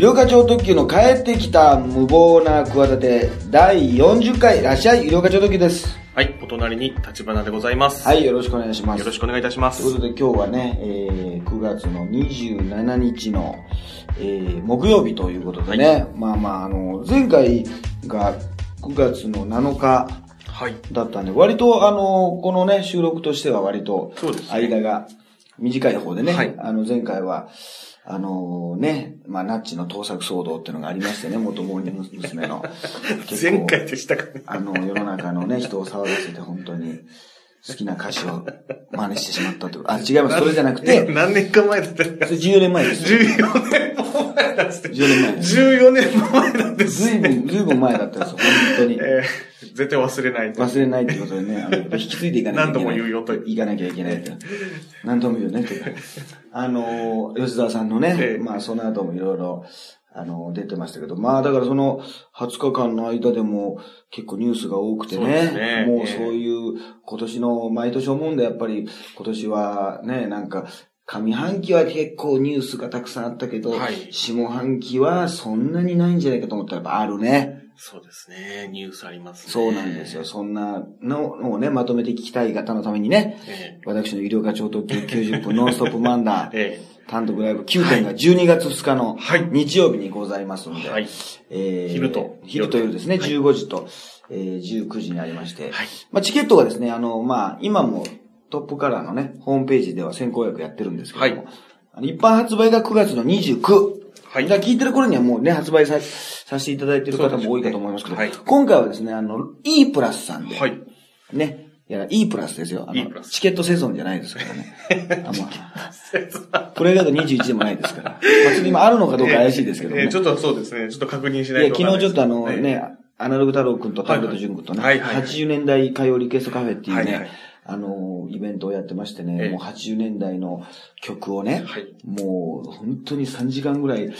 医療課長特急の帰ってきた無謀な企て第40回いらっしゃい医療課長特急ですはい、お隣に立花でございます。はいよろしくお願いしますよろしくお願いいたします。ということで今日はね、えー、9月の27日の、えー、木曜日ということでね、まあまああの前回が9月の7日はい。だったんで割とあのこのね収録としては割とそうですね間が短い方でね、はいあの前回はあのね、まあ、ナッチの盗作騒動っていうのがありましてね、元モーニング娘。の。前回でしたかね。あの、世の中のね、人を騒がせて本当に好きな歌詞を真似してしまったと。あ、違います。それじゃなくて、何年か前だったかそれ14年前です。14年も前なんですね。14年前です。14年も前なんです。ずいぶん、ずいぶん前だったんですよ、本当に。えー絶対忘れないと。忘れないということでね、あの引き継いでいかなきゃいけない。何度も言うよといかなきゃいけないと。何度も言うね、というか。あの、吉沢さんのね、ええまあその後もいろいろ、あの、出てましたけど、まあだからその20日間の間でも結構ニュースが多くてそうね、ねもうそういう今年の毎年思うんだやっぱり今年はね、なんか、上半期は結構ニュースがたくさんあったけど、はい下半期はそんなにないんじゃないかと思ったらやっぱあるね。そうですね。ニュースありますね。そうなんですよ。。そんなのをね、まとめて聞きたい方のためにね、え私の医療課長特急90分ノンストップマンダー、単独ライブ9点が12月2日のはい。日曜日にございますので、ーはい。えー昼と昼と夜ですね、はい。15時と、えー19時にありまして、はい。まあ、チケットがですね、あの、まあ、今もトップカラーのね、ホームページでは先行予約やってるんですけども、はい。一般発売が9月の29、はい。だ聞いてる頃にはもうね、発売ささせていただいてる方も多いかと思いますけど、そうですね。今回はですね、あの、E プラスさんで、はい。ね、いや、E プラスですよ。あ E のプラ、スチケットセゾンじゃないですからね。あまあ、プレイガード21でもないですから。まあ、ちょっと今あるのかどうか怪しいですけどね。えーちょっとそうですね。ちょっと確認しいや、ないと昨日ちょっとあのね、アナログ太郎くんとタブレット淳くんとね、はいはいはい。80年代歌謡リクエストカフェっていうね、はいはい。あの、イベントをやってましてね、ええ。もう80年代の曲をね、はい。もう本当に3時間ぐらい、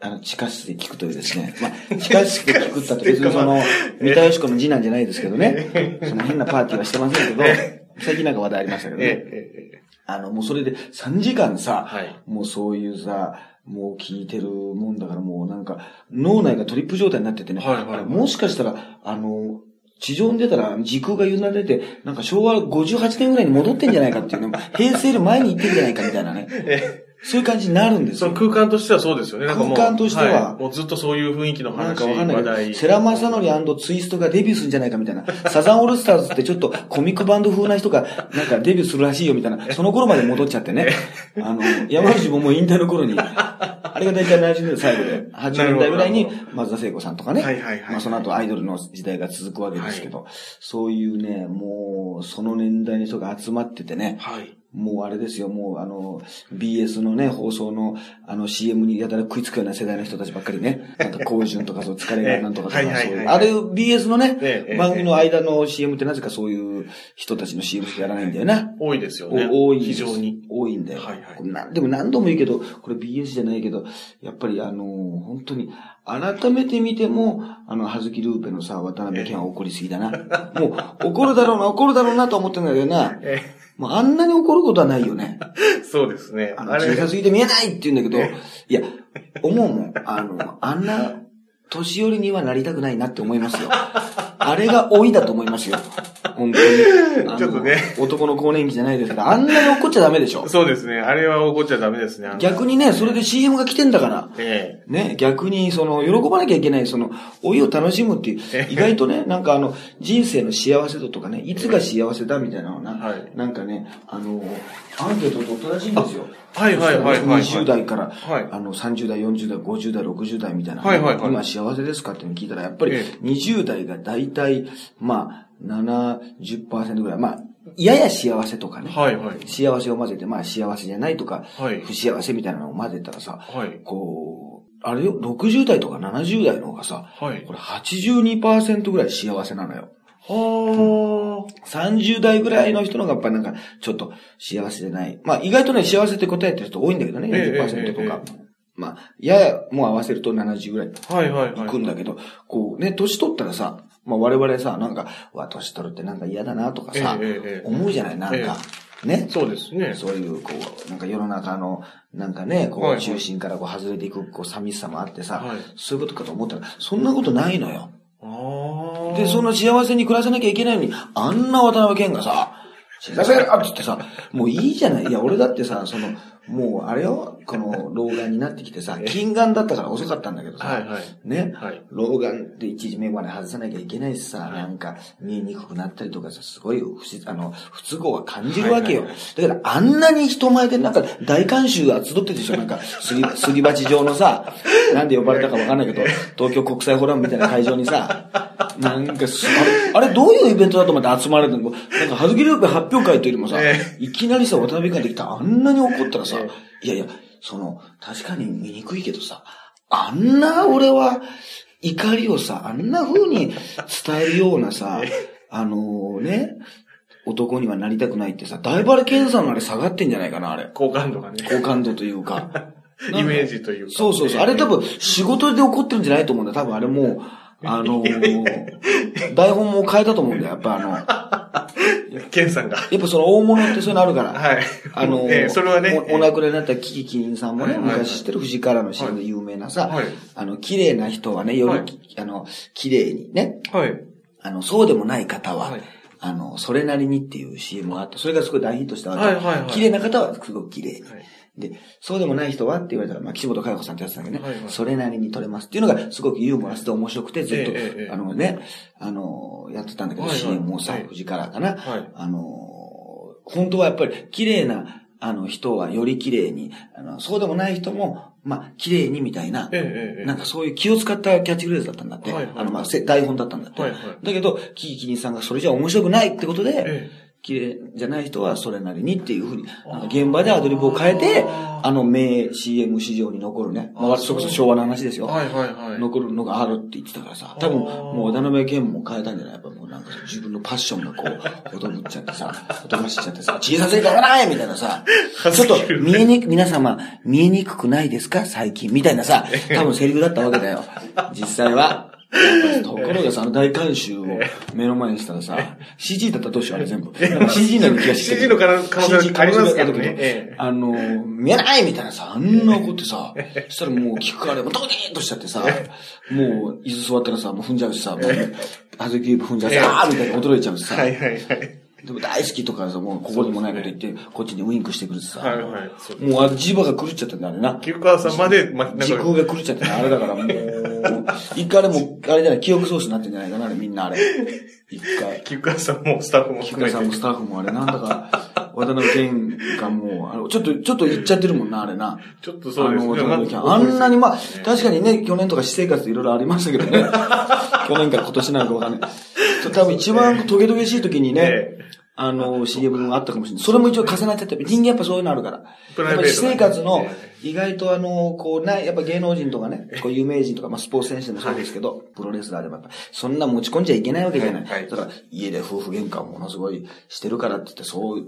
あの、地下室で聞くというですね、まあ、地下室で聞くったって別にその、三田佳子の次男じゃないですけどね、その変なパーティーはしてませんけど、最近なんか話題ありましたけどえーね、あの、もうそれで3時間さ、はい。もうそういうさ、もう聞いてるもんだからもうなんか、脳内がトリップ状態になっててね、はいはいはい。もしかしたら、あの、地上に出たら時空が歪んでて、なんか昭和58年ぐらいに戻ってんじゃないかっていうね、平成より前に行ってんじゃないかみたいなね、そういう感じになるんでーそのすよ。空間としてはそうですよね。なんかもう空間としてはもうずっとそういう雰囲気のなん話、かわかんないけど、話題。世良正則ツイストがデビューするんじゃないかみたいな。サザンオールスターズってちょっとコミックバンド風な人がなんかデビューするらしいよみたいな。その頃まで戻っちゃってね。あの、山口ももう引退の頃に、あれが大体70年代最後で、80年代ぐらいに松田聖子さんとかね。はいはいはいまあその後アイドルの時代が続くわけですけど、そういうね、もうその年代の人が集まっててね。はい。もうあれですよ、もうあの、BS のね、放送のあの CM にやたら食いつくような世代の人たちばっかりね、なんか高順とかそう、疲れがなんとかとか、そういう、あれ BS のねええ、番組の間の CM ってなぜかそういう人たちの CM しかやらないんだよな。多いですよね。お多い非常に。多いんだよ。はいはいでも何度も言うけど、これ BS じゃないけど、やっぱりあの、本当に、改めて見ても、あの、はずきルーペのさ、渡辺謙は怒りすぎだな。もう、怒るだろうな、怒るだろうなと思ってんだけどな。えもうあんなに怒ることはないよね。ー そうですね。あの、小さすぎて見えないって言うんだけど、いや、思うもん。あの、あんな、年寄りにはなりたくないなって思いますよ。あれが老いだと思いますよ。本当に。ちょっとね。男の更年期じゃないですけど、あんなに怒っちゃダメでしょ。そうですね。あれは怒っちゃダメですね。逆にね、それで CM が来てんだから。えね、逆に、その、喜ばなきゃいけない、その、老いを楽しむっていうえ、意外とね、なんかあの、人生の幸せ度とかね、いつが幸せだみたいなのな、はい。なんかね、あの、アンケートを取ったらしいんですよ。はい。はい。はい。はい。はい。20代から、はい。あの、30代、40代、50代、60代みたいな、はい。はい。はい。今幸せですかって聞いたら、やっぱりえ20代が大体、まあ、70%ぐらい、まあ、やや幸せとかね、はいはい。幸せを混ぜて、まあ幸せじゃないとか、はい不幸せみたいなのを混ぜたらさ、はい。こう、あれよ、60代とか70代の方がさ、はいこれ82%ぐらい幸せなのよ。は30代ぐらいの人のがやっぱりなんか、ちょっと幸せじゃない。まあ意外とね、幸せって答えてる人多いんだけどね、ええ40%とか。えまあ、ややもう合わせると70ぐらいあ。はいはいはい。行くんだけど、こうね、年取ったらさ、まあ我々さ、なんか、うわ、年取るってなんか嫌だなとかさ、ええ思うじゃないなんか、えね。そうですね。そういう、こう、なんか世の中の、なんかね、こ、はいうはい中心からこう外れていく、こう、寂しさもあってさ、はいそういうことかと思ったら、そんなことないのよ。で、その幸せに暮らさなきゃいけないのに、あんな渡辺謙がさ、幸せだっつってさ、もういいじゃない。いや、俺だってさ、その、もう、あれよ、この、老眼になってきてさ、近眼だったから遅かったんだけどさ、はいはい。ね、はい。老眼で一時眼鏡外さなきゃいけないしさ、なんか見えにくくなったりとかさ、すごい不自あの不都合は感じるわけよ。はいはいだからあんなに人前でなんか大観衆が集ってるでしょなんかすり、すり鉢状のさ、なんで呼ばれたかわかんないけど、東京国際フォーラムみたいな会場にさ、なんかす、あれ、あれどういうイベントだと思って集まれるの？なんか、はずきループ発表会というよりもさ、えいきなりさ、渡辺ができたあんなに怒ったらさ、えいやいや、その、確かに見にくいけどさ、あんな俺は怒りをさ、あんな風に伝えるようなさ、あのね、男にはなりたくないってさ、大バレ検査のあれ下がってんじゃないかな、あれ。好感度がね。好感度というか。イメージというか。そうそうそう。あれ多分仕事で怒ってるんじゃないと思うんだよ。多分あれもう、あのー 台本も変えたと思うんだよ。やっぱあの、ケンさんが。やっぱその大物ってそういうのあるから。はい。あのー ええそれはね。おお亡くなりになったキキキリンさんもね、昔知ってる藤原の CM で有名なさ、はい。あの、綺麗な人はね、より、はいあの、綺麗にね、はい。あの、そうでもない方は、はいあの、それなりにっていう CM があって、それがすごい大ヒットしたわけ。はいはいはい綺麗な方はすごく綺麗に。はいで、そうでもない人はって言われたら、まあ、岸本佳代子さんってやつだけどね、はいはい。それなりに撮れますっていうのがすごくユーモラスで面白くて、ずっと、えあのね、あの、やってたんだけど、はいはい。CM もさ、はい藤からかな、はい。あの、本当はやっぱり綺麗な、あの人はより綺麗に、あの、そうでもない人も、まあ、綺麗にみたいな、ええええ。なんかそういう気を使ったキャッチフレーズだったんだって。はいはい。あの、まあ、せ台本だったんだって。はいはい。だけど、キキキリンさんがそれじゃ面白くないってことで、え綺麗じゃない人はそれなりにっていうふうに、なんか現場でアドリブを変えて、あの名 CM 史上に残るね。まあ、それこそ昭和の話ですよ。はいはいはい。残るのがあるって言ってたからさ、多分、もう渡辺謙も変えたんじゃない？やっぱもうなんか自分のパッションがこう、踊っちゃってさ、踊らしちゃってさ、小さすぎてないみたいなさ、ちょっと見えにく、皆様、見えにくくないですか？最近みたいなさ、多分セリフだったわけだよ。実際は。ところがさ、あの大観衆を目の前にしたらさ、CG だったらどうしよう、あれ全部。CG になる気がして。CG の可能性ありますけどねあの、見えないみたいなさ、あんな怒ってさ、そしたらもう聞くから、もうドキーンとしちゃってさ、もう椅子座ったらさ、もう踏んじゃうしさ、もう、あずき踏んじゃうし、あーみたいな驚いちゃうしさ、はいはいはい。でも大好きとかさ、もうここにもないこと言って、こっちにウインクしてくるしさ、はいはい。もうあれ磁場が狂っちゃったんだ、あれな。菊川さんまで、ま、時空が狂っちゃってね、あれだからもう、一回あれも、あれじゃない、記憶喪失になってんじゃないかな、あれみんなあれ。一回。菊川さんもスタッフも菊。川さんもスタッフもあれ、なんだか、渡辺謙がもう、あのちょっと、ちょっと言っちゃってるもんな、あれな。ちょっとそうですあの、ね。あんなに、まあ、確かにね、去年とか私生活いろいろありましたけどね。去年から今年なのかわかんない。多分一番トゲトゲしい時にね、えあの、CM があったかもしれない。それも一応重なっちゃって、人間やっぱそういうのあるから。やっぱ私生活のえ、意外とあの、こう、ない、やっぱ芸能人とかね、こう有名人とか、まあスポーツ選手でもそうですけど、プロレスラーでもやっぱ、そんな持ち込んじゃいけないわけじゃない。だから、家で夫婦喧嘩をものすごいしてるからって言って、そう、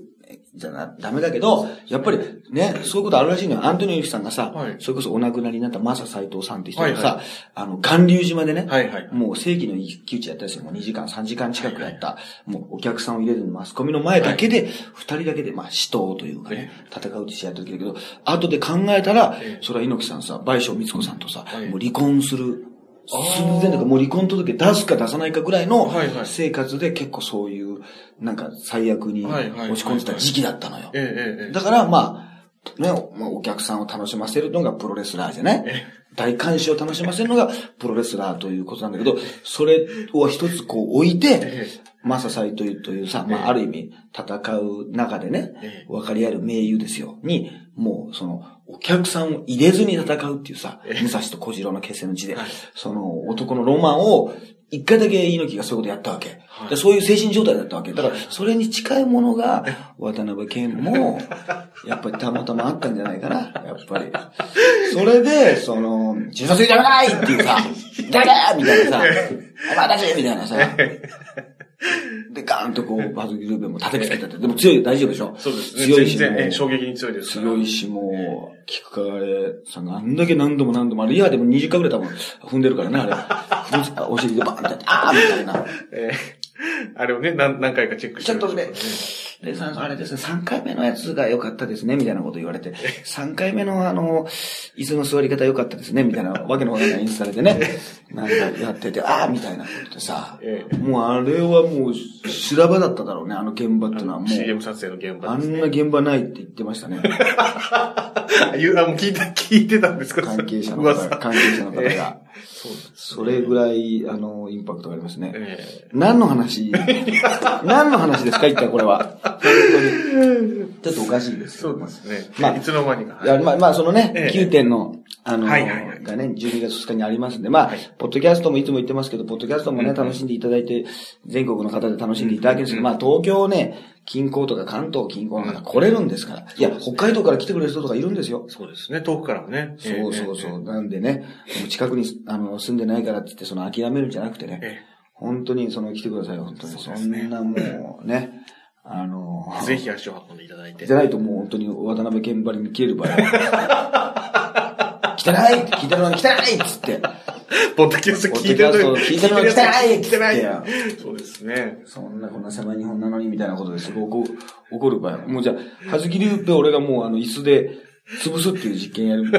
じゃな、ダメだけど、やっぱりね、そういうことあるらしいのよ。アントニオ猪木さんがさ、はいそれこそお亡くなりになったマサ斎藤さんって人がさ、はいはあの、巌流島でね、はいはい。もう正規の一騎打ちやったんですよ。もう2時間、3時間近くやった。もうお客さんを入れずにマスコミの前だけで、二人だけで、まあ死闘というかね、戦うって試合やった時だけど、後で考えたらええ、それは猪木さんさ、倍賞光子さんとさ、はいもう離婚する。寸前とかもう離婚届出すか出さないかぐらいの生活で結構そういう、なんか最悪に落ち込んでた時期だったのよ。だからまあ、ね、まあ、お客さんを楽しませるのがプロレスラーじゃない？え大観衆を楽しませるのがプロレスラーということなんだけど、それを一つこう置いて、えマササイというというさ、まあある意味戦う中でねえ、分かり合える盟友ですよ。に、もうその、お客さんを入れずに戦うっていうさ、ええ武蔵と小次郎の決戦の地ではい、その男のロマンを、一回だけ猪木がそういうことやったわけ。はいでそういう精神状態だったわけ。だから、それに近いものが、渡辺謙も、やっぱりたまたまあったんじゃないかな。やっぱり。それで、その、自殺じゃないっていうさ、だけみたいなさ、お前たちみたいなさ、で、ガーンとこう、バズギルーベンも叩きつけたって。でも強いよ、大丈夫でしょ？そうですね。強いし、全然、衝撃に強いです。強いし、もう、菊川れさんがあんだけ何度も何度も、あれ、いや、でも20回ぐらい多分踏んでるからね、あれ。お尻でバーンってやって、あーみたいな。え あれをね、何何回かチェックしてちょっとね、レイさん、あれですね、3回目のやつが良かったですね、みたいなこと言われて、3回目のあの、椅子の座り方良かったですね、みたいな わけのわかんない演出されてね、なんかやってて、ああみたいなことでさ、ええ。もうあれはもう修羅場だっただろうね、あの現場っていうのは。もう。CM 撮影の現場ですね。あんな現場ないって言ってましたね。あ、言うあもう聞いた、聞いてたんですか？関係者の方噂。が、関係者の方ええ。が。そうです。それぐらい、あの、インパクトがありますね。え何の話？何の話ですか？一体これは。本当に。ちょっとおかしいですけどそうですね。まあいつの間にか。いや、まあ、まあ、そのね、ええ9点の、あの、はいはいはいがね、12月2日にありますんで、まあ、ポッドキャストもいつも言ってますけど、ポッドキャストもね、うん楽しんでいただいて、全国の方で楽しんでいただけるんですけど、うんまあ、東京ね、近郊とか関東近郊の方来れるんですから。いや、北海道から来てくれる人とかいるんですよ。そうですね。遠くからもね。そうそうそう。ええなんでね、近くにあの住んでないからって言って、その諦めるんじゃなくてね、え本当にその来てくださいよ、本当に。そんなもうね、あの、えぜひ足を運んでいただいて。じゃないともう本当に渡辺健張りに切れる場合は。汚いって聞いてるのに汚いっつって。ポッドキャスト聞いてるポッドキャスト聞いてるのに汚いっつって。そうですね。そんなこんな狭い日本なのにみたいなことですごく怒る場合は。もうじゃあ、はずきりゅうぺ俺がもうあの椅子で潰すっていう実験やる。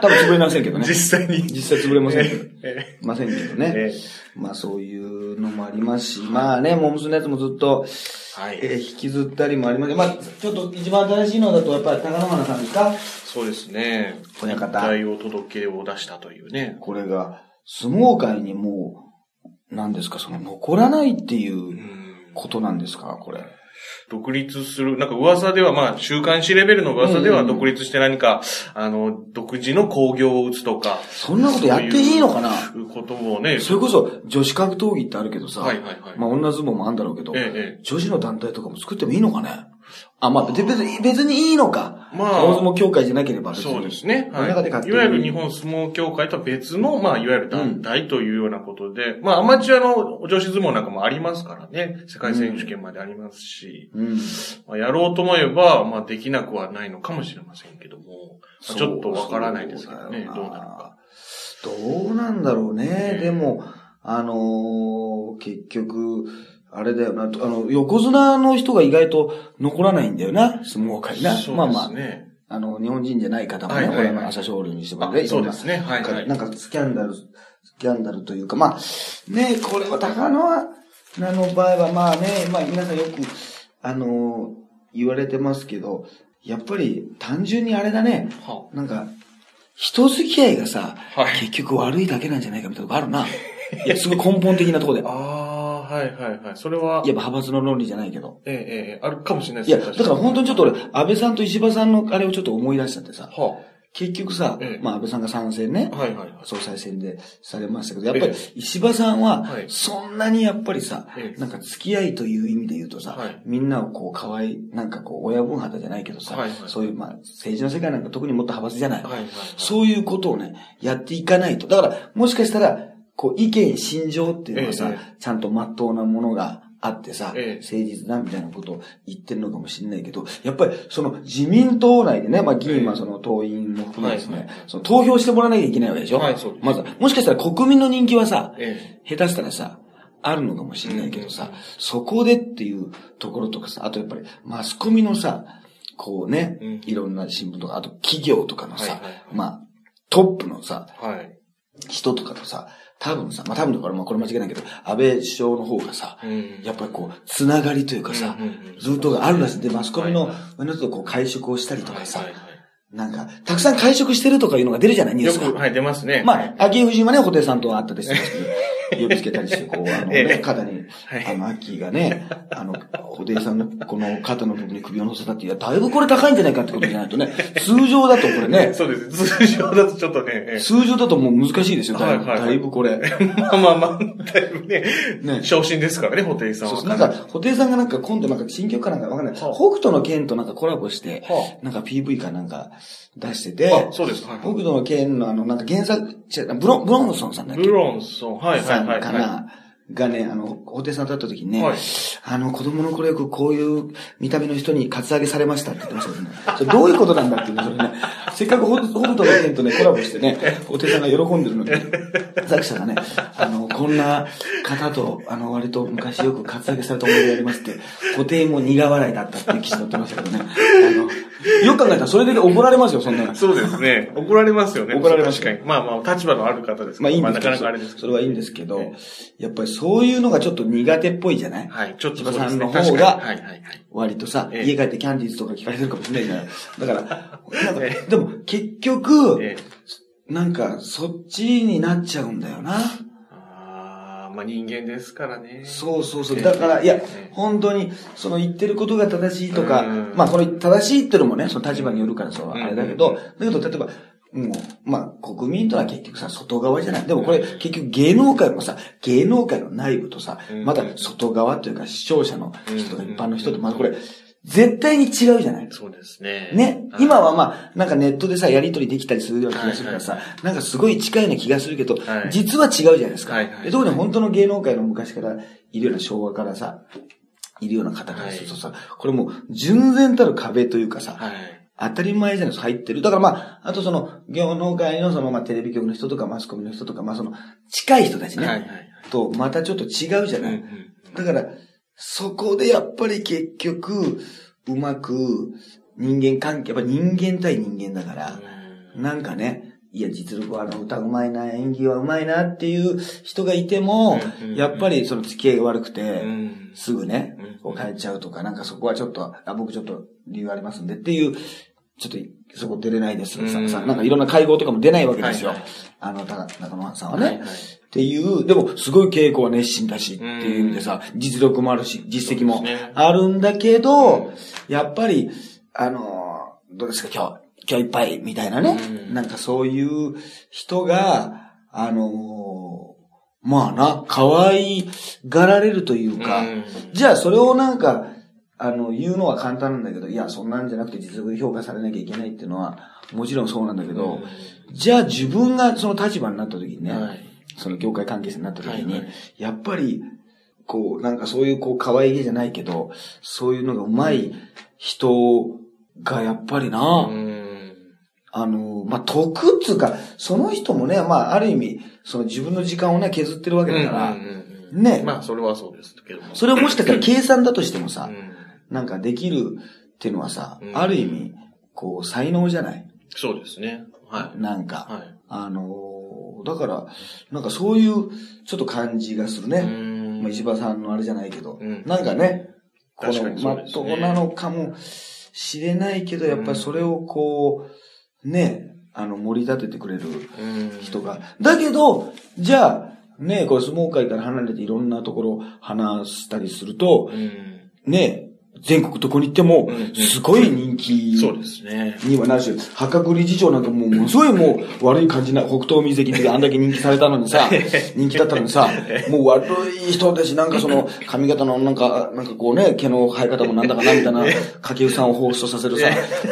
多分潰れませんけどね。実際に。実際潰れませんけど。えませんけどえね。えまあそういうのもありますし、まあね、モームスのやつもずっと、えはい。えー引きずったりもありますまあちょっと一番新しいのだとやっぱり高野花さんですか？そうですね。親方引退を届けを出したというね。これが、相撲界にもう、何ですか、その残らないっていううんことなんですか、これ。独立する、なんか噂では、まあ、週刊誌レベルの噂ではうん独立して何か、あの、独自の工業を打つとか、そんなことやっていいのかな？そういうことをね、それこそ女子格闘技ってあるけどさ、はいはいはい。まあ女相撲もあるんだろうけど、えええ。女子の団体とかも作ってもいいのかね？あ、まあ別に、別にいいのか。まあ大相撲協会じゃなければ。そうですね。はい。いわゆる日本相撲協会とは別の、まあ、いわゆる団体というようなことで、まあ、アマチュアの女子相撲なんかもありますからね。世界選手権までありますし、うん。まあ、やろうと思えば、まあ、できなくはないのかもしれませんけども、まあちょっとわからないですけどね、どうなるか。どうなんだろうね。ええでも、あのー結局、あれだよな、あの、横綱の人が意外と残らないんだよな、相撲界な。まあまあ。あの、日本人じゃない方もね、これの朝青龍にしてもあね、そうですね。はいはい。なんかスキャンダル、スキャンダルというか、まあ、ね、これは高野は、の場合はまあね、まあ皆さんよく、あのー言われてますけど、やっぱり単純にあれだね、はなんか、人付き合いがさ、はい結局悪いだけなんじゃないかみたいなとこあるな。いや、すごい根本的なところで。ああ、はいはいはい。それは、やっぱ派閥の論理じゃないけど。ええええあるかもしれないいや、ですだから本当にちょっと俺、安倍さんと石破さんのあれをちょっと思い出しちゃってさ、は結局さ、ええまあ安倍さんが参戦ねあ、、はいはいはい。総裁選でされましたけど、やっぱりえ石破さんははい、そんなにやっぱりさ、ええなんか付き合いという意味で言うとさ、はいみんなをこう可愛い、なんかこう親分肌じゃないけどさ、はいはいそういうまあ政治の世界なんか特にもっと派閥じゃない。はいはいはい。そういうことをね、やっていかないと。だから、もしかしたら、こう、意見、心情っていうのはさ、ええ。ちゃんと真っ当なものがあってさ、ええ。誠実だみたいなことを言ってるのかもしれないけど、やっぱりその自民党内でね、まあ議員はその党員も含めですね、その投票してもらわなきゃいけないわけでしょ？はいそうです。まずは、もしかしたら国民の人気はさ、え下手したらさ、あるのかもしれないけどさ、うんそこでっていうところとかさ、あとやっぱりマスコミのさ、こうね、うん。いろんな新聞とか、あと企業とかのさ、はいはいはい。まあ、トップのさ、えはい。人とかとさ、多分さ、まあ多分だからまあこれ間違いないけど、安倍首相の方がさ、うんやっぱりこう、つながりというかさうんうんうん、ずっとあるらしい。で、マスコミのはいの人とこう会食をしたりとかさはい、はいはなんか、たくさん会食してるとかいうのが出るじゃないニいよく、ュースが。はい、出ますね。まあ、秋人はね、布袋さんと会ったりしてますけど、呼びつけたりして、こう、あのええね、肩に、はいあの、秋がね、あの、布袋さんのこの肩の部分に首を乗せたって、いや、だいぶこれ高いんじゃないかってことじゃないとね、通常だとこれね、そうです。通常だとちょっとね、ええ通常だともう難しいですよ、だいぶ。だいぶこれ。まあまあまあ、だいぶね、ね昇進ですからね、ホテイさんは。そうなんか、布袋さんがなんか今度なんか新曲かなんかわかんない。北はあ斗の剣となんかコラボして、はなんか PV かなんか出してて、あ、そうです。はい北斗の剣のあの、なんか原作、違うブロン、ブロンソンさんだっけ？ブロンソン、はいはいはい。さんかな、がね、あの、布袋さんと会った時にね、はいあの、子供の頃よくこういう見た目の人にカツアゲされましたって言ってましたけどね。それどういうことなんだっていうね、それね。せっかくホルトの件とね、コラボしてね、布袋さんが喜んでるのに、作者がね、あの、こんな方と、あの、割と昔よくカツアゲされた思い出がありますって、布袋も苦笑いだったっていう記事載ってましたけどね。あの、よく考えたらそれで怒られますよ、そんなの。そうですね。怒られますよね。怒られます確かに。まあまあ、立場のある方ですまあいいんですけど、なかなかあれです。それはいいんですけど、やっぱりそういうのがちょっと苦手っぽいじゃない？はい、ちょっと千そうですね。葉さんの方が確かにはいはいはい。割とさ、ええ家帰ってキャンディーズとか聞かれてるかもしれないじゃない。だから、なんかえでも結局、ええなんかそっちになっちゃうんだよな。まあ人間ですからね。そうそうそう。ええだから、いやええ、本当に、その言ってることが正しいとかうん、まあこの正しいってのもね、その立場によるからそう、うん。あれだけど、だけど例えば、もう、まあ、国民とは結局さ、外側じゃない。でもこれ、結局芸能界もさ、芸能界の内部とさう、ん。また外側というか視聴者の人とかうん。一般の人と、まあこれ、絶対に違うじゃないそうですね。ね、はい今はまあ、なんかネットでさ、やりとりできたりするような気がするからさ、はいなんかすごい近いような気がするけど、はい実は違うじゃないですか。はいはいで特に本当の芸能界の昔からいるような昭和からさ、いるような方からするとさ、これもう純然たる壁というかさ、はい。当たり前じゃないですか、入ってる。だからまあ、あとその、芸能界のその、まあ、テレビ局の人とかマスコミの人とか、まあその、近い人たちね、はいはい。と、またちょっと違うじゃない。うんうんだから、そこでやっぱり結局、うまく人間関係、やっぱ人間対人間だから、なんかね、いや、実力はあの歌うまいな、演技はうまいなっていう人がいてもやっぱりその付き合いが悪くうて、ん。すぐねうん、こう帰っちゃうとか、なんかそこはちょっと、あ、僕ちょっと理由ありますんでっていう、ちょっとそこ出れないです、うん。ささなんかいろんな会合とかも出ないわけですよ。あの、た中野さんはね。っていう、でも、すごい稽古は熱心だし、っていう意味でさ、実力もあるし、実績もあるんだけど、うん。やっぱり、あの、どうですか、今日、今日いっぱい、みたいなね。うん。なんかそういう人が、あの、まあな、可愛がられるというか、うん。じゃあそれをなんか、あの、言うのは簡単なんだけど、いや、そんなんじゃなくて実力で評価されなきゃいけないっていうのは、もちろんそうなんだけど、じゃあ自分がその立場になった時にね、はいその業界関係者になった時に、はいはいやっぱり、こう、なんかそういうこう可愛げじゃないけど、そういうのが上手い人がやっぱりな、うんあの、まあ、得っつうか、その人もね、まあ、ある意味、その自分の時間をね、削ってるわけだから、うんうんうんねまあ、それはそうですけども。それをもしかしたら 計算だとしてもさ、うんなんかできるっていうのはさ、うんある意味、こう、才能じゃない？そうですね。はなんか、い。はい。あのーだから、なんかそういう、ちょっと感じがするね。うん。まあ、石破さんのあれじゃないけど、うん。なんかね、この、まっとうなのかもしれないけど、やっぱりそれをこう、ね、あの、盛り立ててくれるうん。人が。だけど、じゃあ、ね、これ相撲界から離れていろんなところを話したりすると、うん。ね、全国どこに行ってもすごい人気そうですね。にはなるし、八角理事長なんかもう、ものすごいもう悪い感じな、北東水関であんだけ人気されたのにさ、人気だったのにさ、もう悪い人だし、なんかその髪型のなんか、なんかこうね、毛の生え方もなんだかなみたいな、掛布さんを放出させるさ、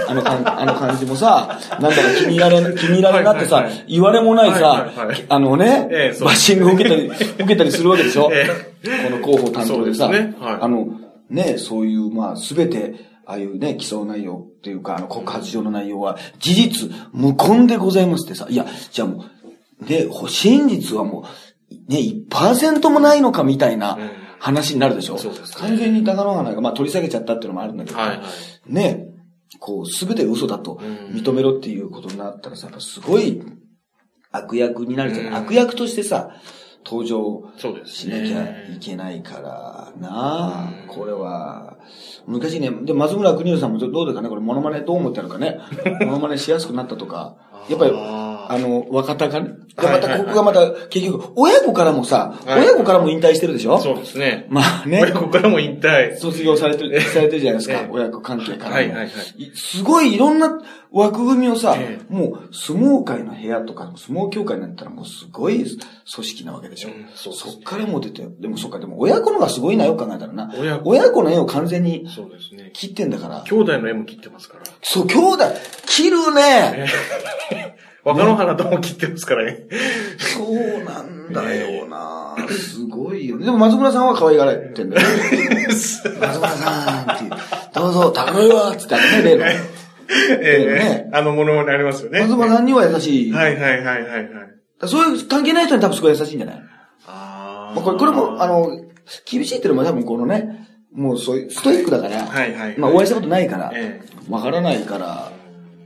あの感あの感じもさ、なんだか気に入られ、気に入られなってさ言われもないはいさあのねバッシングを受けたり、受けたりするわけでしょ？えこの広報担当でさ、あの、ね、そういう、まあ、すべて、ああいうね、起訴内容っていうか、あの、告発状の内容は、事実、無根でございますってさ、いや、じゃあもう、で、ほ真実はもう、ね、1%もないのかみたいなうん。話になるでしょ、そうですね。完全に高野花が、まあ、取り下げちゃったっていうのもあるんだけど、はいはい。ね、こう、すべて嘘だとうん。認めろっていうことになったらさ、やっぱすごい悪役になるじゃない、うん。悪役としてさ、登場しなきゃいね。けないからなあ、うんこれは。昔ね、で、松村邦洋さんもどうですかね？これ、モノマネどう思ってるかね？モノマネしやすくなったとか。やっぱり、あの、若手がね。で、はいまた、ここがまた、結局、親子からもさ、はい親子からも引退してるでしょ？そうですね。まあね親、子からも引退。卒業されてる、されてるじゃないですかえ。え親子関係からも。はいはいはいいすごいいろんな枠組みをさ、えもう相撲界の部屋とか、相撲協会になったらもうすごい組織なわけでしょ。うんそうそっからも出て、でもそっか、でも親子のがすごいなよく考えたらな。親子親子の絵を完全にそうですね。切ってんだから。兄弟の絵も切ってますから。そう、兄弟、切るね若野花とも切ってますからね。そうなんだよなあ、すごいよね。でも松村さんは可愛がられてんだよ。松村さんって。どうぞ、食べろよつってあのね、例の。ええねあのものまねありますよね。松村さんには優しい。はいはいはいはいはい。そういう関係ない人に多分すごい優しいんじゃない？あまあこれ、これも、あ、の、厳しいっていうのも多分このね、もうそういう、ストイックだから、はいはい。まあお会いしたことないから、えわからないから、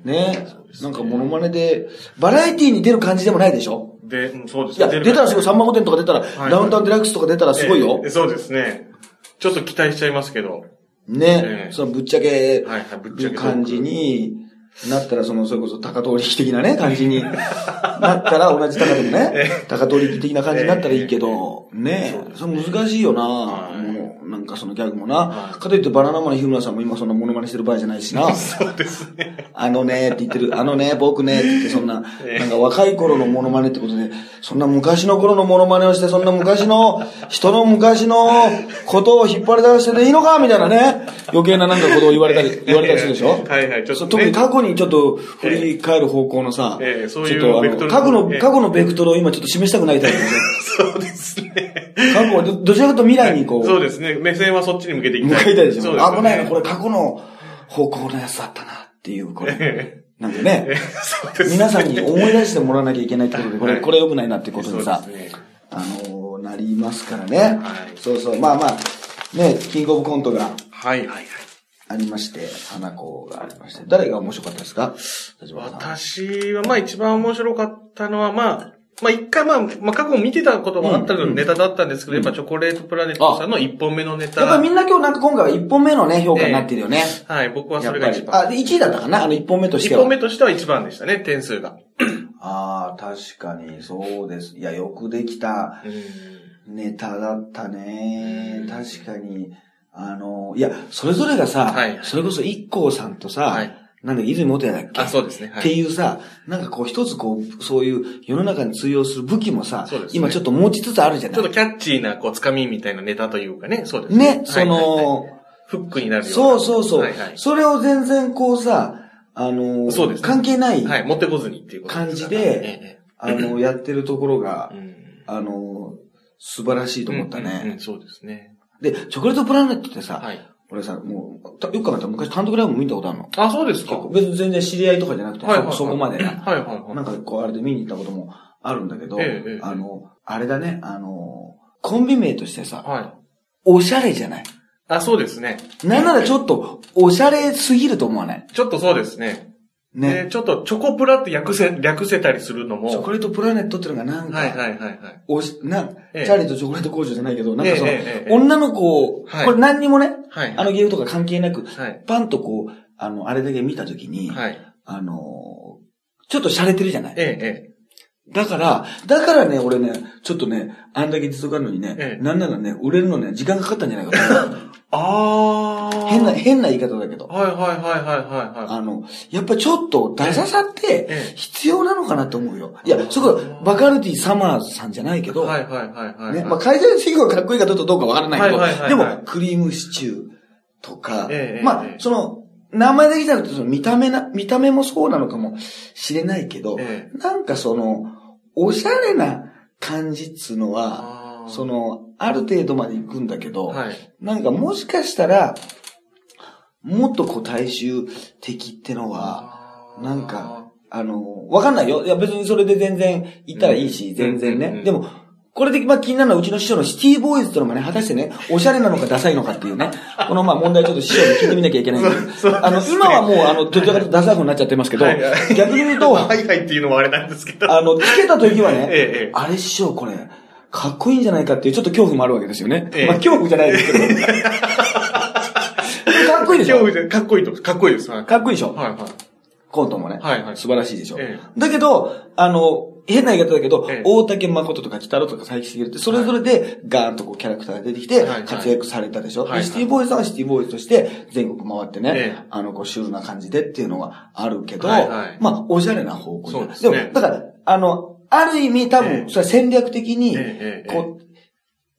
ね、なんかモノマネで、バラエティに出る感じでもないでしょ？えで、うんそうですいや、出たらすごい、さんま御殿とか出たら、いダウンタウンデラックスとか出たらすごいよえ。えそうですね。ちょっと期待しちゃいますけど。えねえ、そのぶっちゃけはいはい、ぶっちゃけ。る感じ。になったら、その、それこそ高通力的なね、感じになったら、同じ高でもね、高通力的な感じになったらいいけど、ねそれ難しいよな、はい。もう、なんかそのギャグもな。は。い。かといってバナナマンの日村さんも今そんなモノマネしてる場合じゃないしな。そうですね。あのねって言ってる、あのね、僕ねって言って、そんな、ええ。なんか若い頃のモノマネってことで、そんな昔の頃のモノマネをして、そんな昔の、人の昔のことを引っ張り出してでいいのか？みたいなね、余計ななんかことを言われたり、言われたりするでしょ？はいはい、ちょっと、特に過去にちょっと振り返る方向のさ、ええそういうちょっとあの、過去の、ええ過去のベクトルを今ちょっと示したくないタイプですね。そうですね。過去はど、どちらかと未来にこう、そうですね。目線はそっちに向けていき向たい。かいたいでしょ。危ないな、これ過去の方向のやつだったなっていう、これ。えなんでね。皆さんに思い出してもらわなきゃいけないってことで、これ、はいこれ良くないなってことでさあのーなりますからね。はいそうそう。まあまあ、ね、キングオブコントがはいはいはい。ありまして、花子がありまして、誰が面白かったですか？私は、まあ一番面白かったのは、まあ、まあ一回まあ、まあ過去見てたこともあったうんネタだったんですけど、やっぱチョコレートプラネットさんの一本目のネタ。やっぱりみんな今日なんか今回は1本目のね、評価になってるよね。はい、僕は。それが一番。あ、で、1位だったかな？あの1本目とし一ては。本目としては一番でしたね、点数が。ああ、確かに、そうです。いや、よくできたうんネタだったねうん。確かに。あの、いや、それぞれがさ、はいそれこそ一光さんとさ、はいなんだ、泉元也だっけ？あ、そうですね。はってい。いうさ、なんかこう一つこう、そういう世の中に通用する武器もさ、ね今ちょっと持ちつつあるじゃない？ちょっとキャッチーな、こう、つかみみたいなネタというかね、そうですね。ね、その、フックになるよ。そうそうそう、はいはい。それを全然こうさ、あの、そうですね関係ない、はい、持ってこずにっていう感じでえあの、やってるところがえ、うんあの、素晴らしいと思ったうんうんうんね。そうですね。で、チョコレートプラネットってさ、はい。俺さ、もう、たよく考えたら昔単独ライブも見たことあるの。あ、そうですか。別に全然知り合いとかじゃなくて、はいはいはいそそこまでな。はいはいはい。なんかこう、あれで見に行ったこともあるんだけど、ええええあの、あれだね、あの、コンビ名としてさ、はい。おしゃれじゃないあ、そうですね。なんならちょっと、おしゃれすぎると思わない？ちょっとそうですね。ね。で、ちょっとチョコプラって略せ、略せたりするのも。チョコレートプラネットっていうのがなんか、はいはいはいはい。おし、な、ええチャーリーとチョコレート工場じゃないけど、なんかその、え女の子、はいこれ何にもね、はい。あのゲームとか関係なく、はい。パンとこう、あの、あれだけ見たときに、はい。あのーちょっと洒落てるじゃないええ、えだから、だからね、俺ね、ちょっとね、あんだけ実力あるのにね、ええなんならね、売れるのね、時間かかったんじゃないかと。あー。変な、変な言い方だけど。はいはいはいはいはいはい。あの、やっぱちょっと、ダサさってええ、必要なのかなと思うよ。いや、そこ、バカルティサマーズさんじゃないけど、はいはいはいはい。ね、まあ、会社の企業がかっこいいかどうかわからないけど、でも、クリームシチューとか、ええまあええ、その、名前だけじゃなくて、その見た目な、見た目もそうなのかもしれないけど、ええなんかその、おしゃれな感じっつうのは、その、ある程度まで行くんだけど、はい。なんかもしかしたら、もっとこう大衆的ってのは、なんか、あの、わかんないよ。いや別にそれで全然行ったらいいし、うん全然ね。でも、これでまあ気になるのはうちの師匠のシティボーイズってのがね、果たしてね、おしゃれなのかダサいのかっていうね、このまあ問題ちょっと師匠に聞いてみなきゃいけないんだけど、そうあの、今はもうあの、どちらかとダサい方になっちゃってますけど、逆に言うと、はいはいっていうのもあれなんですけど。あの、つけた時はね、あれ師匠これ、かっこいいんじゃないかっていうちょっと恐怖もあるわけですよね。ええまあ恐怖じゃないですけど。かっこいいでしょ？かっこいいと、かっこいいです。はい。かっこいいでしょ？はいはい。コントもね。はいはい。素晴らしいでしょ？えだけど、あの、変な言い方だけど、ええ。大竹誠とか北野とか佐伯茂って、それぞれでガーンとこうキャラクターが出てきて活躍されたでしょ？はいはい。でシティボーイズさんはシティボーイズとして全国回ってね、ええ。あの、こうシュールな感じでっていうのはあるけど、はいはい。まあ、おしゃれな方向にそうですね。も、だから、あの、ある意味多え分、えそれは戦略的に、ええええ。こう、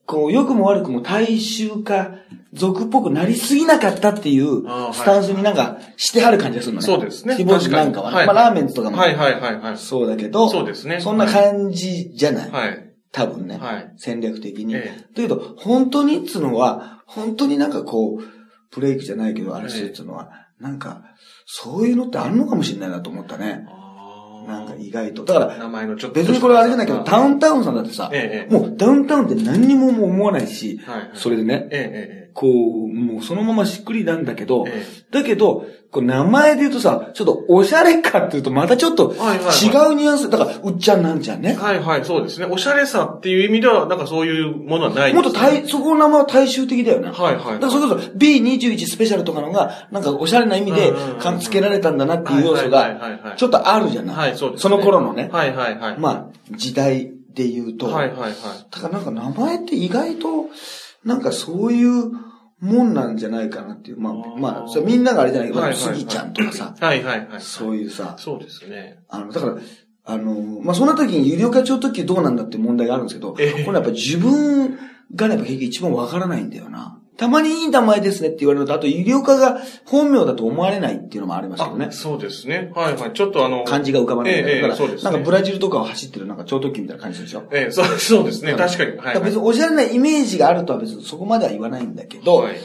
こう、良くも悪くも大衆化、俗っぽくなりすぎなかったっていうスタンスになんかしてはる感じがするのね。そうですねシティボーイズなんかはね。まあラーメンズとかもはいはいはいはい。そうだけど、そうですねそんな感じじゃない。はい。多分ね。はい。戦略的に。えだけど、本当にっつうのは、本当になんかこう、ブレイクじゃないけど、あれしてっつうのは、なんか、そういうのってあるのかもしれないなと思ったね。なんか意外と。だから、名前のちょっと。別にこれはあれじゃないけど、ダウンタウンさんだってさ、ええ、もうダウンタウンって何にももう思わないし。それでね、ええ、こう、もうそのまましっくりなんだけどだけど、こう名前で言うとさ、ちょっとおしゃれかっていうとまたちょっと違うニュアンス、だから、うっちゃんなんちゃんえ。ね。はいはい、そうですね。おしゃれさっていう意味では、なんかそういうものはないですもっと大、そこの名前は大衆的だよね。はいはい。だからそれこそ B21 スペシャルとかのが、なんかおしゃれな意味でうんうんうんうん勘付けられたんだなっていう要素はいが、ちょっとあるじゃない。はい、そうです、その頃のね。はいはいはい。まあ、時代で言うと。はいはいはい。だからなんか名前って意外と、なんかそういうもんなんじゃないかなっていう。まあ、まあ、それみんながあれじゃないけど、はいはいはいスギちゃんとかさ、はいはいはい。そういうさ、そうですね。あの、だから、あの、まあ、そんな時に有料課長特急どうなんだって問題があるんですけど、ええこれやっぱ自分がね、やっぱ結局一番わからないんだよな。たまにいい名前ですねって言われると、あと有料化が本名だと思われないっていうのもありますけどねあ、。そうですね。はいはい。ちょっとあの、漢字が浮かばないええええだから、そうですねなんかブラジルとかを走ってるなんか超特急みたいな感じでしょ。ええ、そう、そうですね。確かに。はい、だから別におしゃれなイメージがあるとは別にそこまでは言わないんだけど、はい。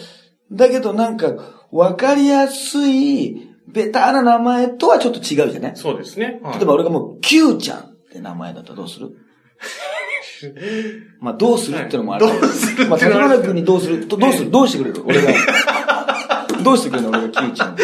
だけどなんか、わかりやすい、ベターな名前とはちょっと違うじゃない？そうですね。はい、例えば俺がもう、Q ちゃんって名前だったらどうする？まあ、どうするってのもある。はいどうするまあ、は立花君にどうする？とどうする？どうしてくれる？俺が。どうしてくれるの？俺が Q ちゃん。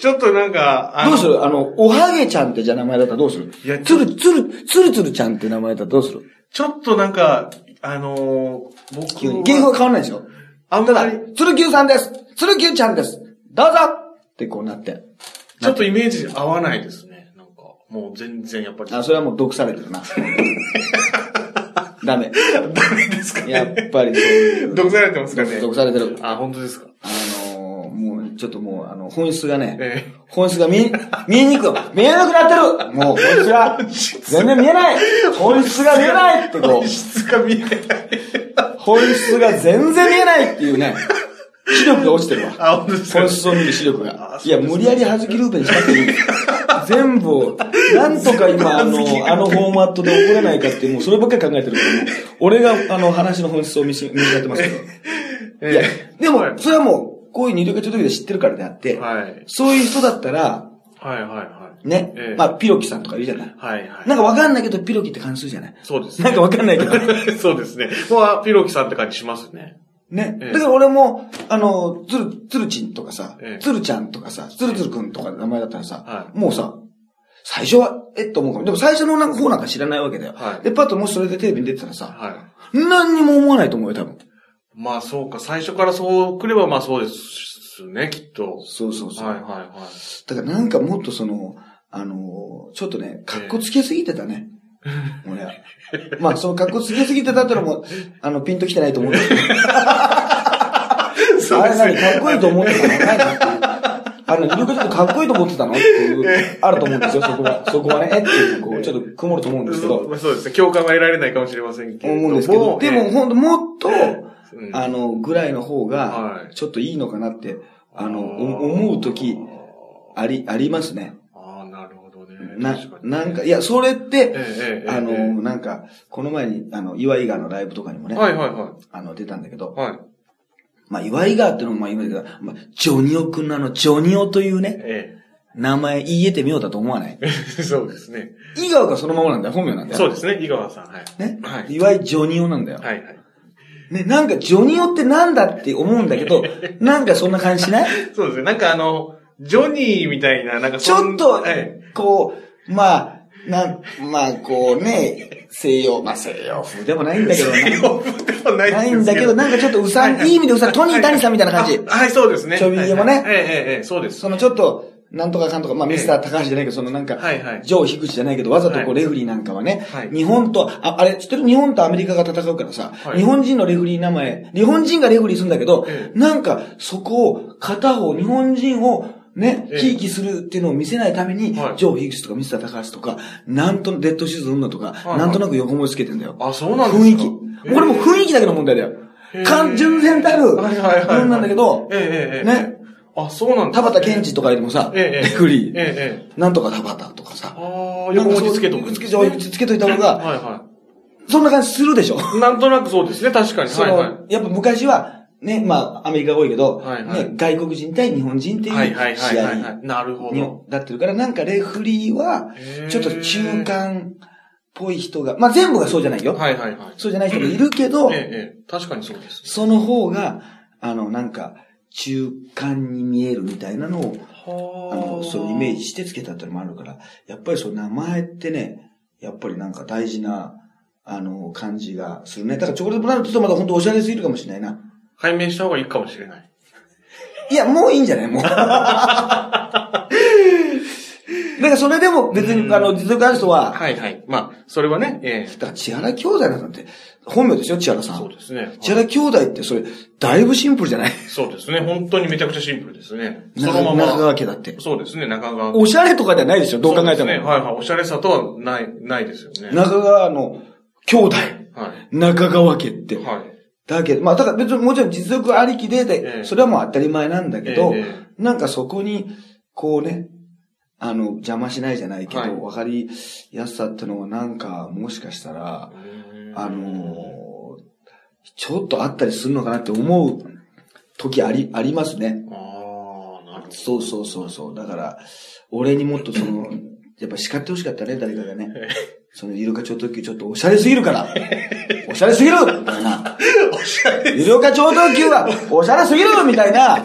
ちょっとなんか、どうする？あの、おはげちゃんってじゃあ名前だったらどうする？いやつる、つる、つるつるちゃんって名前だったらどうする？ちょっとなんか、あのー、僕急に。芸風は変わんないでしょ？ただあんまり、、つるきゅうさんですつるきゅうちゃんですどうぞってこうなって。ちょっとイメージ合わないですね。なんか、もう全然やっぱり。あ、それはもう毒されてるな。ダメ。ダメですかね。やっぱりそういう。毒されてますかね。毒されてる。あ、本当ですか。あのー、もう、ちょっともう、あの、本質がね、え本質が見え、見えにくく、見えなくなってるもう本質が、全然見えない本質が見えないってえ。こう、質が見えない。本質が全然見えないっていうね、視力が落ちてるわ。あ、本当ですか本質を見る視力あが。いや、無理やり弾きルーペにしなくていい。全部を、なんとか今、あの、あのフォーマットで怒れないかっていう、もうそればっかり考えてるから、俺が、あの、話の本質を見し、見失ってますけど。えいや、でもはい、それはもう、こういう二流化中時で知ってるからであって、はい。そういう人だったら、はいはいはね、ええまあ、ピロキさんとかいるじゃない。はいはい。なんかわかんないけど、ピロキって感じするじゃない。そうですね。なんかわかんないけど。そうですね。もうあ、ピロキさんって感じしますね。ね。ええだから俺も、あの、つる、つるちんとかさえ、えつるちゃんとかさ、つるつるくんとか名前だったらさ、はもうさ、最初は、えっと思うかも。でも最初のなんか方なんか知らないわけだよ。はいで、パッともしそれでテレビに出てたらさ、は何にも思わないと思うよ、多分。い。まあそうか、最初からそう来ればまあそうですね、きっと。そうそうそう。はいはいはい。だからなんかもっとその、あの、ちょっとね、格好つけすぎてたね。俺は。まあ、その格好つけすぎてたってのも、あの、ピンときてないと思うんだけど。あれ何、かっこいいと思ってたの何あの、イルカちょっとかっこいいと思ってたのっていう、あると思うんですよ、そこは。そこはね、えっていう、こう、ちょっと曇ると思うんですけど、そうそうですね。共感は得られないかもしれませんけれども。思うんですけど、でも、ほんと、もっと、うんあの、ぐらいの方がは、いちょっといいのかなって、あの、お思うとき、あり、ありますね。な。なんか、いや、それって、ええええあの、ええなんか、この前に、あの、岩井川のライブとかにもね、はいはいはあの、出たんだけどい。、はい。まあ、岩井川っていうのも、まあ、今だけど、まあ、ジョニオくんのあの、ジョニオというね、え名前言い得てみようだと思わない？え。そうですね。井川がそのままなんだよ、本名なんだよ。そうですね、井川さん。はい。ね？はい岩井ジョニオなんだよ。はいはい。ね、なんか、ジョニオってなんだって思うんだけど、なんかそんな感じしない？そうですね。なんかあの、ジョニーみたいな、なんかちょっとはい。、こう、まあ、なん、まあ、こうね、西洋、まあ西洋風でもないんだけどな、洋風ではないないんだけど、なんかちょっとうさん、いい。意味でうさん、トニー・タニさんみたいな感じ。あはい、そうですね。ちょびひげもね。ええええええ、そうです。そのちょっと、なんとかかんとか、まあ、ミスター高橋じゃないけど、そのなんか、はいはい。ジョー・ヒグチじゃないけど、わざとこう、はい。レフェリーなんかはね、はい。日本と、あ、あれ、知ってる日本とアメリカが戦うからさ、はい。日本人のレフェリー名前、日本人がレフェリーするんだけど、え。なんか、そこを、片方、日本人を、ね、ええひいきするっていうのを見せないために、はいジョー・ヒグチとかミスター高橋とか、なんと、レッドシューズ海野とか、はいなんとなく横文字つけてんだよ。あ、そうなんですか？雰囲気。ええこれも雰囲気だけの問題だよ。完純然たる、はいはいはいなんだけど。ね。あ、そうなんです田畑健二とかよりもさ、レフェリー。なんとか田畑とかさ、ああ、横文字つけとくね。横文字つけといた方が、はいはそんな感じするでしょなんとなくそうですね、確かに。その、はいはい。やっぱ昔は、ね、まあ、アメリカが多いけど、はいはいね、外国人対日本人っていう試合い。なるほにど。なってるから、なんかレフリーは、ちょっと中間っぽい人が、まあ全部がそうじゃないよ。はいはいはい。そうじゃない人もいるけど、ええ、ええ、確かにそうです。その方が、あの、なんか、中間に見えるみたいなのを、あの、そうイメージしてつけたってのもあるから、やっぱりそう名前ってね、やっぱりなんか大事な、あの、感じがするね。だからチョコレートプラネットとまだ本当おしゃれすぎるかもしれないな。解明した方がいいかもしれない。いや、もういいんじゃない？もう。だからそれでも別に、あの、実力ある人は、はいはい。まあ、それはね、えだから千原兄弟なんて、本名ですよ、千原え、さ。そうんですね。千原兄弟ってそれ、だいぶシンプルじゃない？そうですね。本当にめちゃくちゃシンプルですね。そ中のまま。中川家だって。そうですね、中川。おしゃれとかじゃないでしょ、どう考えても。ね。はいはい。おしゃれさとはない、ないですよね。中川の兄弟、はい。中川家って。はい。だけど、まあ、だから別にもちろん実力ありきで、えで、えそれはもう当たり前なんだけど、なんかそこに、こうね、あの、邪魔しないじゃないけど、はいわかりやすさってのはなんか、もしかしたら、あのーちょっとあったりするのかなって思う時あり、ありますね。ああ、なるほど。そうそうそうそう。だから、俺にもっとその、やっぱ叱ってほしかったね、誰かがね。その、イルカ超特急ちょっとおしゃれすぎるから。おしゃれすぎるみたいな。おしゃれ。イルカ超特急はおしゃれすぎるみたいな、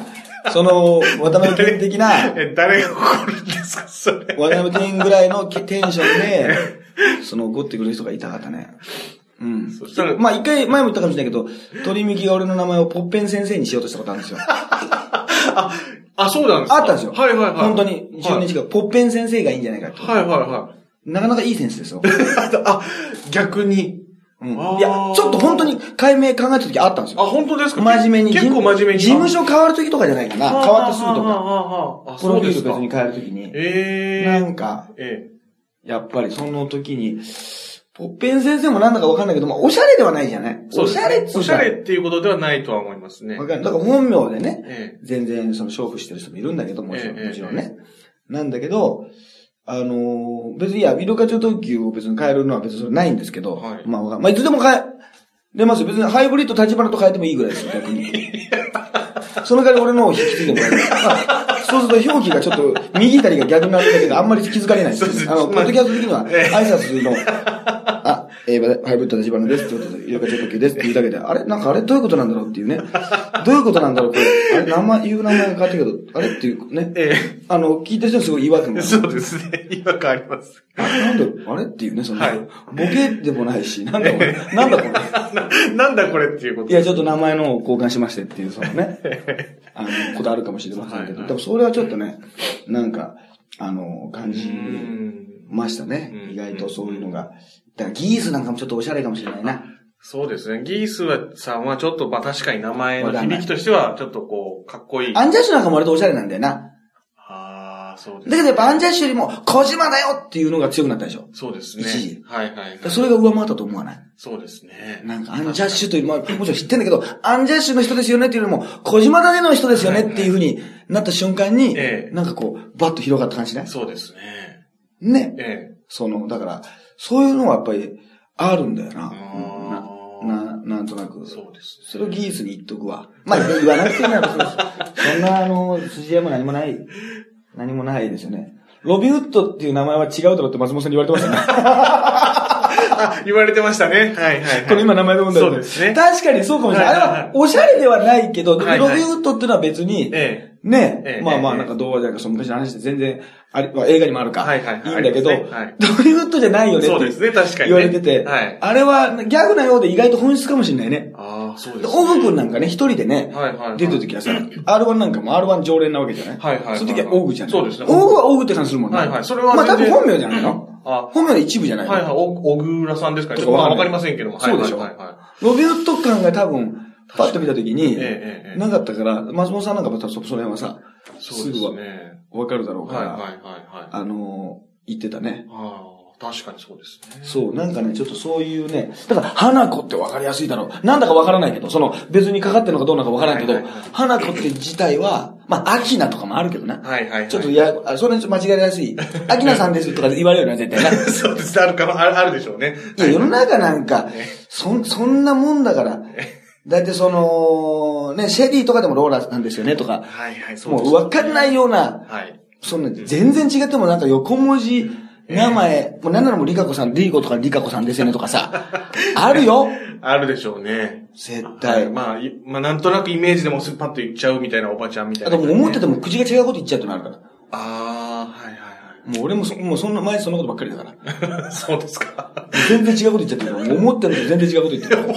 その、渡辺健的な、え、誰が怒るんですか、それ。渡辺健ぐらいのテンションで、その怒ってくる人がいたかったね。うんそしたら。まあ一回前も言ったかもしれないけど、鳥幹が俺の名前をポッペン先生にしようとしたことあるんですよ。あ、あ、そうなんですか？あったんですよ。はいはいはい。本当に、中はい日が、ポッペン先生がいいんじゃないかって。はいはいはなかなかいいセンスですよ。い。あ、逆に。うんあーいや、ちょっと本当に解明考えた時あったんですあ、よ。本当ですか？真面目に。結構真面目に。事務所変わる時とかじゃないかな。変わってすぐとか。あそうですか。別に変える時に。ええなんか、えやっぱりその時に、ポッペン先生もなんだかわかんないけど、まあ、おしゃれではないじゃないえおしゃれっつうかおしゃれっていうことではないとは思いますねわ。かんない。だから本名でね、え全然その勝負してる人もいるんだけど、もちろん、ええもちろんね。なんだけど、あのー別にいや、ビルカチョ特急を別に変えるのは別にそれないんですけど、はいまあまあいつでも変え、れますよ。別にハイブリッド立花と変えてもいいぐらいですよ、逆に。その代わり俺のを引き継いでもらえる。まあ、そうすると表記がちょっと右左が逆になるだけであんまり気づかれないんですあの、ポッドキャスト的にはええ挨拶の、あ、えー、ハイブリッド立花ですってことで、イルカチョ特急ですって言うだけで、あれ？なんかあれどういうことなんだろうっていうね。どういうことなんだろうこれ。あれ名前、言う名前が変わってるけど、あれっていうね。えあの、聞いてる人にすごい違和感えが。そうですね。違和感あります。あなんだあれ？っていうね、その、はいボケでもないし、なんだこれ、なんだこれ？な なんだこれっていうこといや、ちょっと名前のを交換しましてっていう、そのね、あの、ことあるかもしれませんけど、はいはいでもそれはちょっとね、なんか、あの、感じうんましたねう。ん意外とそういうのが。だからギースなんかもちょっとおしゃれかもしれないな。そうですね。ギースはさんはちょっと、まあ確かに名前の響きとしては、ちょっとこう、かっこいい。アンジャッシュなんかも割とおしゃれなんだよな。そうですだけどやっぱアンジャッシュよりも、小島だよっていうのが強くなったでしょ。そうですね。一時はいはい、はい。それが上回ったと思わない？そうですね。なんかアンジャッシュという、まあ、もちろん知ってんだけど、アンジャッシュの人ですよねっていうよりも、小島だねの人ですよねっていうふうになった瞬間に、ええなんかこう、バッと広がった感じね？そうですね。ね。ええ。その、だから、そういうのはやっぱり、あるんだよな。な、な、なんとなく。そうですね。それをギースに言っとくわ。まあ、言わなくていいな、別にそんな、あの、筋合いも何もない、何もないですよね。ロビウッドっていう名前は違うだろって松本さんに言われてましたね。あ、言われてましたね。はいはい、はい。これ今名前で読んだそうですね。確かにそうかもしれない。あれは、おしゃれではないけど、はいはいロビンウッドっていうのは別に、えね、ええまあまあ、ええなんか童話じゃなくて、その昔の話で全然、あれ、まあ映画にもあるか。はいはいはいいんだけど、ロビンウッドじゃないよえ。ねそうですね、確かに、ね。言われてて、はい。あれはギャグなようで意外と本質かもしれないね。ああ、そうでですね。オグ君なんかね、一人でね。出てる時はさ、R1 なんかも R1 常連なわけじゃない？はいはいはいその時はオグじゃない？そうですねオグはオグって感じするもんね。はいはいそれはまあ多分本名じゃないの？あ、本名の一部じゃないの？はいはい、お、小倉さんですかね。ちょっとまあわかりませんけども。そうでしょはいはいロビンウッド感が多分、パッと見た時に、い。ええええええ。なかったから、松本さんなんかまたそその辺はさ、そうですすぐはね。わかるだろうから、はいはいはいはい。あのー言ってたね。ああ、確かにそうですね。そう、なんかね、ちょっとそういうね、だから、花子ってわかりやすいだろう。なんだかわからないけど、その、別にかかってるのかどうなのかわからないけど花子って自体は、まあ、アキナとかもあるけどな。はいはいはい。ちょっとや、あそれ間違いやすい。アキナさんですとか言われるよな、絶対な。そうです。あるかも、あるあるでしょうね。いや、世の中なんか、そん、そんなもんだから。だってその、ね、シェリーとかでもローラなんですよね、とか。はいはい、そうもですう分かんないような、はい。そんな、全然違ってもなんか横文字、名前、もうなんならもうリカコさん、リーコとかリカコさんですよねとかさ、あるよあるでしょうね。絶は対。い。まあ、いまあ、なんとなくイメージでもすっパッと言っちゃうみたいなおばちゃんみたいな。あともう思ってても口が違うこと言っちゃうとなるから。ああ、はいはいもう俺もそ、もうそんな、前そんなことばっかりだから。はい。そうですか。全然違うこと言っちゃってるか思ってるのと全然違うこと言ってる から。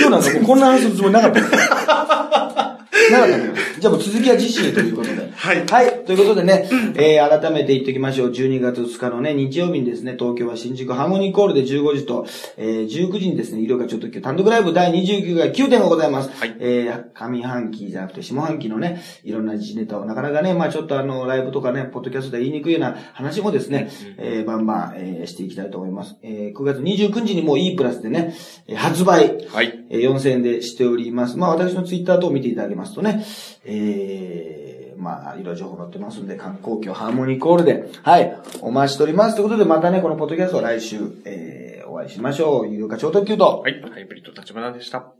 今日なんかもうこんな話するつもりなかったよ。なかった。じゃあもう続きは次週ということで。はいはい。ということでね、えー、改めて言っておきましょう。12月2日のね、日曜日にですね、東京は新宿ハーモニーコールで15時と、えー、19時にですね、医療課長特急単独ライブ第29回9点がございます。はいえー、上半期じゃなくて下半期のね、いろんな時事ネタをなかなかね、まあちょっとあの、ライブとかね、ポッドキャストで言いにくいような話もですね、えー、バンバン、えー、していきたいと思います。えー、9月29日にもう E プラスでね、えー発売、はい。え4000円でしております。まあ私のツイッター等を見ていただけますとね、えー、まあいろいろ情報載ってますんで、観光協ハーモニーコールで、はい、お待ちしております。ということでまたね、このポッドキャストは来週、えー、お会いしましょう。有料化超特急と。はい。ハイブリッド立花でした。